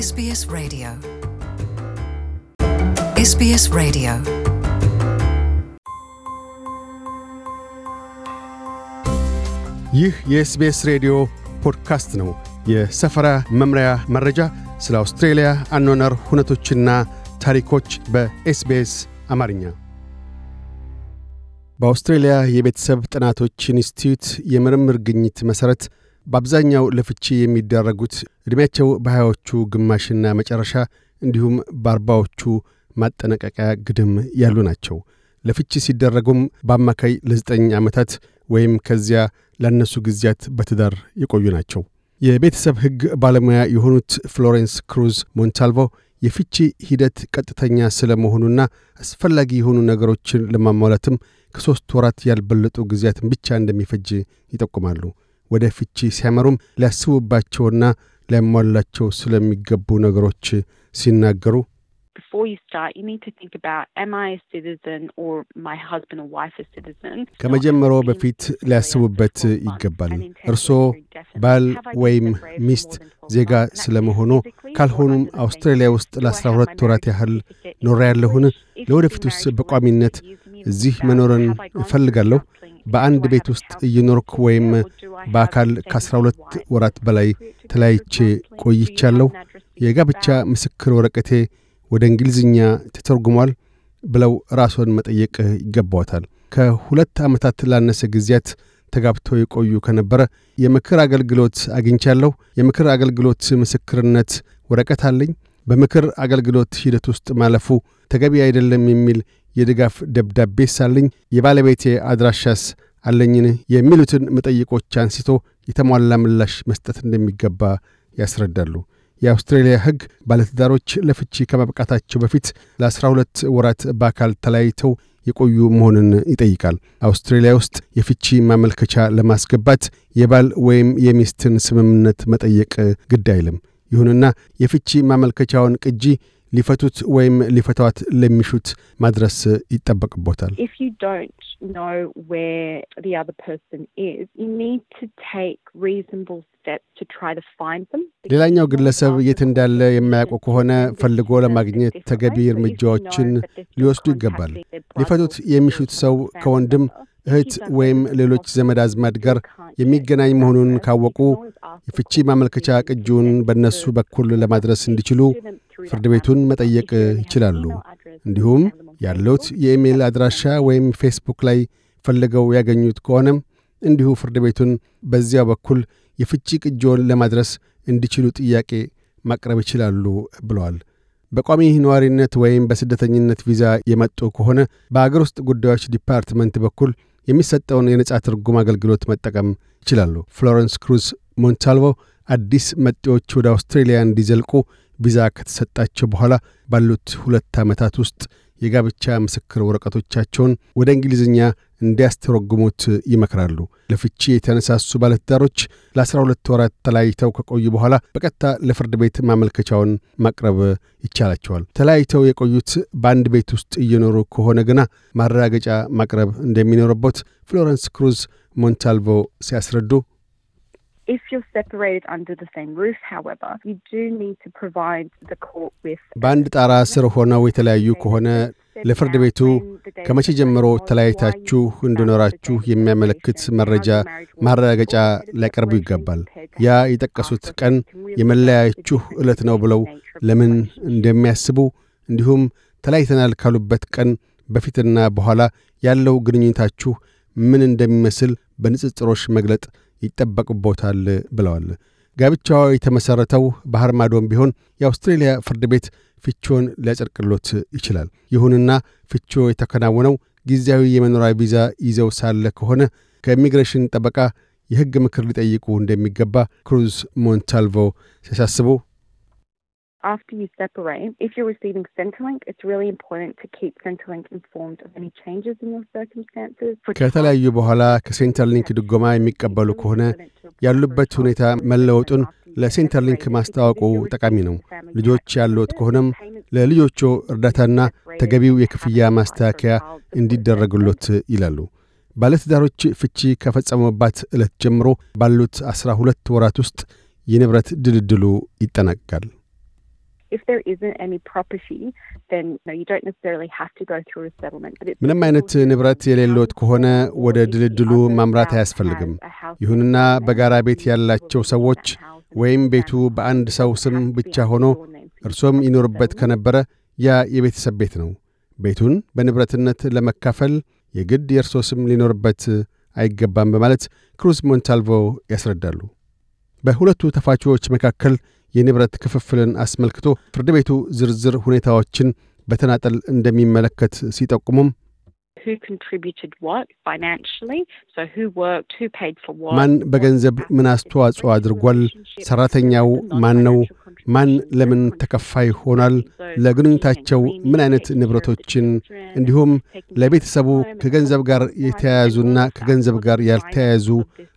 SBS Radio. SBS Radio. ይህ የ SBS ሬዲዮ ፖድካስት ነው። የሰፈራ መምሪያ መረጃ፣ ስለ አውስትሬልያ አኗኗር ሁነቶችና ታሪኮች በ SBS አማርኛ። በአውስትሬልያ የቤተሰብ ጥናቶች ኢንስቲትዩት የምርምር ግኝት መሠረት በአብዛኛው ለፍቺ የሚደረጉት ዕድሜያቸው በሀያዎቹ ግማሽና መጨረሻ እንዲሁም በአርባዎቹ ማጠናቀቂያ ግድም ያሉ ናቸው። ለፍቺ ሲደረጉም በአማካይ ለዘጠኝ ዓመታት ወይም ከዚያ ላነሱ ጊዜያት በትዳር የቆዩ ናቸው። የቤተሰብ ሕግ ባለሙያ የሆኑት ፍሎሬንስ ክሩዝ ሞንታልቮ የፍቺ ሂደት ቀጥተኛ ስለ መሆኑና አስፈላጊ የሆኑ ነገሮችን ለማሟላትም ከሦስት ወራት ያልበለጡ ጊዜያትን ብቻ እንደሚፈጅ ይጠቁማሉ። ወደ ፍቺ ሲያመሩም ሊያስቡባቸውና ሊያሟላቸው ስለሚገቡ ነገሮች ሲናገሩ? ከመጀመሮ በፊት ሊያስቡበት ይገባል። እርስዎ ባል ወይም ሚስት ዜጋ ስለመሆኑ ካልሆኑም አውስትራሊያ ውስጥ ለአስራ ሁለት ወራት ያህል ኖሬ ያለሁን? ለወደፊቱስ በቋሚነት እዚህ መኖርን እፈልጋለሁ። በአንድ ቤት ውስጥ እየኖርኩ ወይም በአካል ከአስራ ሁለት ወራት በላይ ተለያይቼ ቆይቻለሁ። የጋብቻ ምስክር ወረቀቴ ወደ እንግሊዝኛ ተተርጉሟል ብለው ራስዎን መጠየቅ ይገባዎታል። ከሁለት ዓመታት ላነሰ ጊዜያት ተጋብተው የቆዩ ከነበረ የምክር አገልግሎት አግኝቻለሁ። የምክር አገልግሎት ምስክርነት ወረቀት አለኝ። በምክር አገልግሎት ሂደት ውስጥ ማለፉ ተገቢ አይደለም የሚል የድጋፍ ደብዳቤ ሳለኝ የባለቤቴ አድራሻስ አለኝን የሚሉትን መጠይቆች አንስቶ የተሟላ ምላሽ መስጠት እንደሚገባ ያስረዳሉ። የአውስትሬልያ ሕግ ባለትዳሮች ለፍቺ ከማብቃታቸው በፊት ለአስራ ሁለት ወራት በአካል ተለያይተው የቆዩ መሆንን ይጠይቃል። አውስትሬልያ ውስጥ የፍቺ ማመልከቻ ለማስገባት የባል ወይም የሚስትን ስምምነት መጠየቅ ግድ አይልም። ይሁንና የፍቺ ማመልከቻውን ቅጂ ሊፈቱት ወይም ሊፈቷት ለሚሹት ማድረስ ይጠበቅቦታል።. ሌላኛው ግለሰብ የት እንዳለ የማያውቁ ከሆነ ፈልጎ ለማግኘት ተገቢ እርምጃዎችን ሊወስዱ ይገባል። ሊፈቱት የሚሹት ሰው ከወንድም እህት ወይም ሌሎች ዘመድ አዝማድ ጋር የሚገናኝ መሆኑን ካወቁ የፍቺ ማመልከቻ ቅጂውን በእነሱ በኩል ለማድረስ እንዲችሉ ፍርድ ቤቱን መጠየቅ ይችላሉ። እንዲሁም ያለዎት የኢሜይል አድራሻ ወይም ፌስቡክ ላይ ፈልገው ያገኙት ከሆነም እንዲሁ ፍርድ ቤቱን በዚያው በኩል የፍቺ ቅጂውን ለማድረስ እንዲችሉ ጥያቄ ማቅረብ ይችላሉ ብለዋል። በቋሚ ነዋሪነት ወይም በስደተኝነት ቪዛ የመጡ ከሆነ በአገር ውስጥ ጉዳዮች ዲፓርትመንት በኩል የሚሰጠውን የነጻ ትርጉም አገልግሎት መጠቀም ይችላሉ። ፍሎረንስ ክሩዝ ሞንታልቮ አዲስ መጤዎች ወደ አውስትሬልያ እንዲዘልቁ ቪዛ ከተሰጣቸው በኋላ ባሉት ሁለት ዓመታት ውስጥ የጋብቻ ምስክር ወረቀቶቻቸውን ወደ እንግሊዝኛ እንዲያስተረጉሙት ይመክራሉ። ለፍቺ የተነሳሱ ባለትዳሮች ለ12 ወራት ተለያይተው ከቆዩ በኋላ በቀጥታ ለፍርድ ቤት ማመልከቻውን ማቅረብ ይቻላቸዋል። ተለያይተው የቆዩት በአንድ ቤት ውስጥ እየኖሩ ከሆነ ግና ማረጋገጫ ማቅረብ እንደሚኖርቦት ፍሎረንስ ክሩዝ ሞንታልቮ ሲያስረዱ በአንድ ጣራ ስር ሆነው የተለያዩ ከሆነ ለፍርድ ቤቱ ከመቼ ጀምሮ ተለያይታችሁ እንደኖራችሁ የሚያመለክት መረጃ ማረጋገጫ ሊያቀርቡ ይገባል። ያ የጠቀሱት ቀን የመለያያችሁ ዕለት ነው ብለው ለምን እንደሚያስቡ እንዲሁም ተለያይተናል ካሉበት ቀን በፊትና በኋላ ያለው ግንኙነታችሁ ምን እንደሚመስል በንጽጽሮች መግለጥ ይጠበቅቦታል ብለዋል። ጋብቻዋ የተመሠረተው ባህር ማዶም ቢሆን የአውስትሬልያ ፍርድ ቤት ፍቺውን ሊያጸድቅሎት ይችላል። ይሁንና ፍቺው የተከናወነው ጊዜያዊ የመኖሪያ ቪዛ ይዘው ሳለ ከሆነ ከኢሚግሬሽን ጠበቃ የሕግ ምክር ሊጠይቁ እንደሚገባ ክሩዝ ሞንታልቮ ሲያሳስቡ after you separate, if you're receiving Centrelink, it's really important to keep Centrelink informed of any changes in your circumstances. ከተለያዩ በኋላ ከ Centrelink ድጎማ የሚቀበሉ ከሆነ ያሉበት ሁኔታ መለወጡን ለ Centrelink ማስታወቁ ጠቃሚ ነው። ልጆች ያለዎት ከሆነም ለልጆቹ እርዳታና ተገቢው የክፍያ ማስተካከያ እንዲደረግሎት ይላሉ። ባለትዳሮች ፍቺ ከፈጸሙባት ዕለት ጀምሮ ባሉት ዐሥራ ሁለት ወራት ውስጥ የንብረት ድልድሉ ይጠናቀቃል። ምንም አይነት ንብረት የሌሎት ከሆነ ወደ ድልድሉ ማምራት አያስፈልግም። ይሁንና በጋራ ቤት ያላቸው ሰዎች ወይም ቤቱ በአንድ ሰው ስም ብቻ ሆኖ እርሶም ይኖርበት ከነበረ ያ የቤተሰብ ቤት ነው። ቤቱን በንብረትነት ለመካፈል የግድ የእርሶ ስም ሊኖርበት አይገባም በማለት ክሩዝ ሞንታልቮ ያስረዳሉ። በሁለቱ ተፋቾች መካከል የንብረት ክፍፍልን አስመልክቶ ፍርድ ቤቱ ዝርዝር ሁኔታዎችን በተናጠል እንደሚመለከት ሲጠቁሙም ማን በገንዘብ ምን አስተዋጽኦ አድርጓል? ሠራተኛው ማን ነው? ማን ለምን ተከፋይ ሆኗል? ለግንኙነታቸው ምን አይነት ንብረቶችን እንዲሁም ለቤተሰቡ ከገንዘብ ጋር የተያያዙና ከገንዘብ ጋር ያልተያያዙ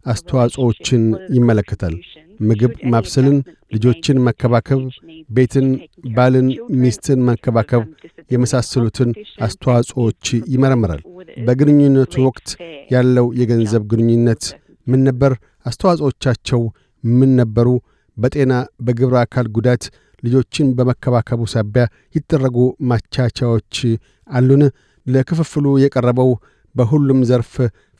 አስተዋጽኦችን ይመለከታል። ምግብ ማብሰልን፣ ልጆችን መከባከብ፣ ቤትን፣ ባልን፣ ሚስትን መንከባከብ የመሳሰሉትን አስተዋጽኦዎች ይመረምራል። በግንኙነቱ ወቅት ያለው የገንዘብ ግንኙነት ምን ነበር? አስተዋጽኦቻቸው ምን ነበሩ? በጤና በግብረ አካል ጉዳት ልጆችን በመከባከቡ ሳቢያ ይደረጉ ማቻቻዎች አሉን? ለክፍፍሉ የቀረበው በሁሉም ዘርፍ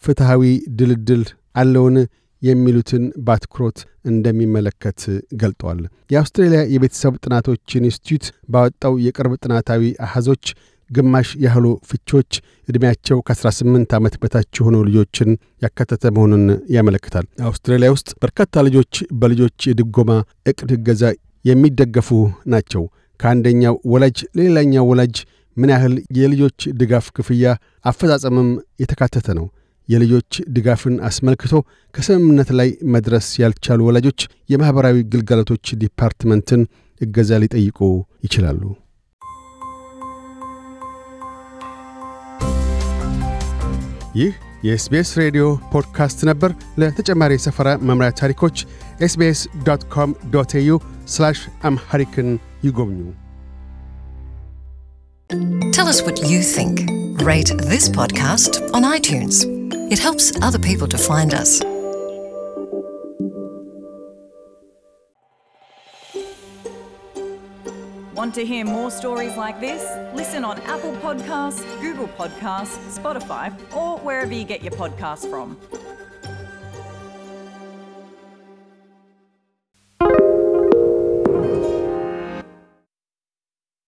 ፍትሐዊ ድልድል አለውን? የሚሉትን በአትኩሮት እንደሚመለከት ገልጠዋል። የአውስትሬልያ የቤተሰብ ጥናቶች ኢንስቲትዩት ባወጣው የቅርብ ጥናታዊ አሐዞች ግማሽ ያህሉ ፍቾች ዕድሜያቸው ከ18 ዓመት በታች የሆኑ ልጆችን ያካተተ መሆኑን ያመለክታል። አውስትራሊያ ውስጥ በርካታ ልጆች በልጆች የድጎማ ዕቅድ እገዛ የሚደገፉ ናቸው። ከአንደኛው ወላጅ ለሌላኛው ወላጅ ምን ያህል የልጆች ድጋፍ ክፍያ አፈጻጸምም የተካተተ ነው። የልጆች ድጋፍን አስመልክቶ ከስምምነት ላይ መድረስ ያልቻሉ ወላጆች የማኅበራዊ ግልጋሎቶች ዲፓርትመንትን እገዛ ሊጠይቁ ይችላሉ። ይህ የ SBS ሬዲዮ ፖድካስት ነበር። ለተጨማሪ የሰፈራ መምሪያ ታሪኮች SBS dot com dot au Amharic ን ይጎብኙ። Tell us what you think. Rate this podcast on iTunes. It helps other people to find us. Want to hear more stories like this? Listen on Apple Podcasts, Google Podcasts, Spotify, or wherever you get your podcasts from.